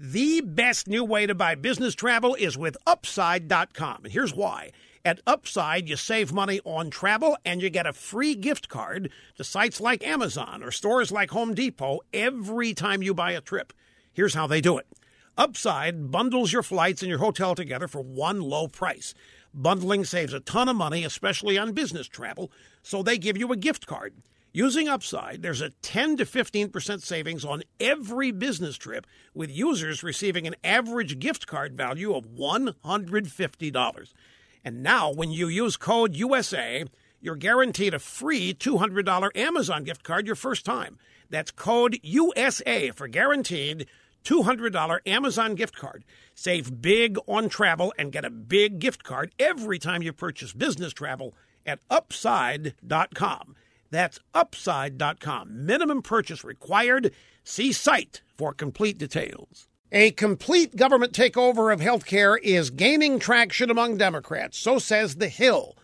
The best new way to buy business travel is with Upside.com. And here's why. At Upside, you save money on travel and you get a free gift card to sites like Amazon or stores like Home Depot every time you buy a trip. Here's how they do it Upside bundles your flights and your hotel together for one low price. Bundling saves a ton of money, especially on business travel, so they give you a gift card. Using Upside, there's a 10 to 15% savings on every business trip, with users receiving an average gift card value of $150. And now, when you use code USA, you're guaranteed a free $200 Amazon gift card your first time. That's code USA for guaranteed $200 Amazon gift card. Save big on travel and get a big gift card every time you purchase business travel at upside.com. That's upside.com. Minimum purchase required. See site for complete details. A complete government takeover of healthcare is gaining traction among Democrats, so says The Hill.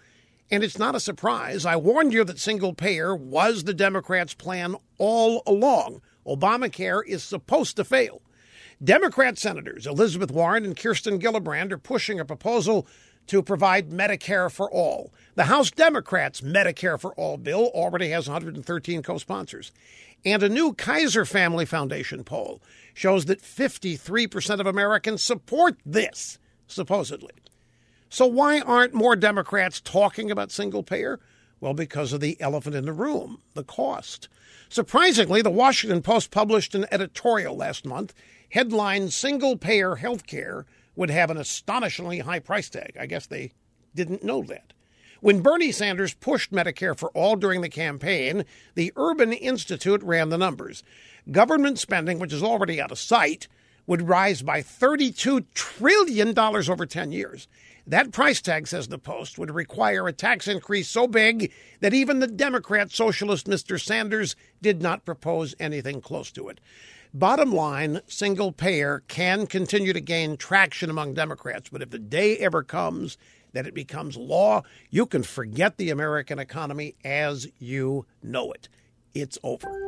And it's not a surprise. I warned you that single payer was the Democrats' plan all along. Obamacare is supposed to fail. Democrat Senators Elizabeth Warren and Kirsten Gillibrand are pushing a proposal to provide Medicare for all. The House Democrats' Medicare for All bill already has 113 co sponsors. And a new Kaiser Family Foundation poll shows that 53% of Americans support this, supposedly. So, why aren't more Democrats talking about single payer? Well, because of the elephant in the room, the cost. Surprisingly, the Washington Post published an editorial last month headlined Single Payer Health Care would have an astonishingly high price tag. I guess they didn't know that. When Bernie Sanders pushed Medicare for all during the campaign, the Urban Institute ran the numbers. Government spending, which is already out of sight, would rise by $32 trillion over 10 years. That price tag, says the Post, would require a tax increase so big that even the Democrat socialist Mr. Sanders did not propose anything close to it. Bottom line, single payer can continue to gain traction among Democrats, but if the day ever comes that it becomes law, you can forget the American economy as you know it. It's over.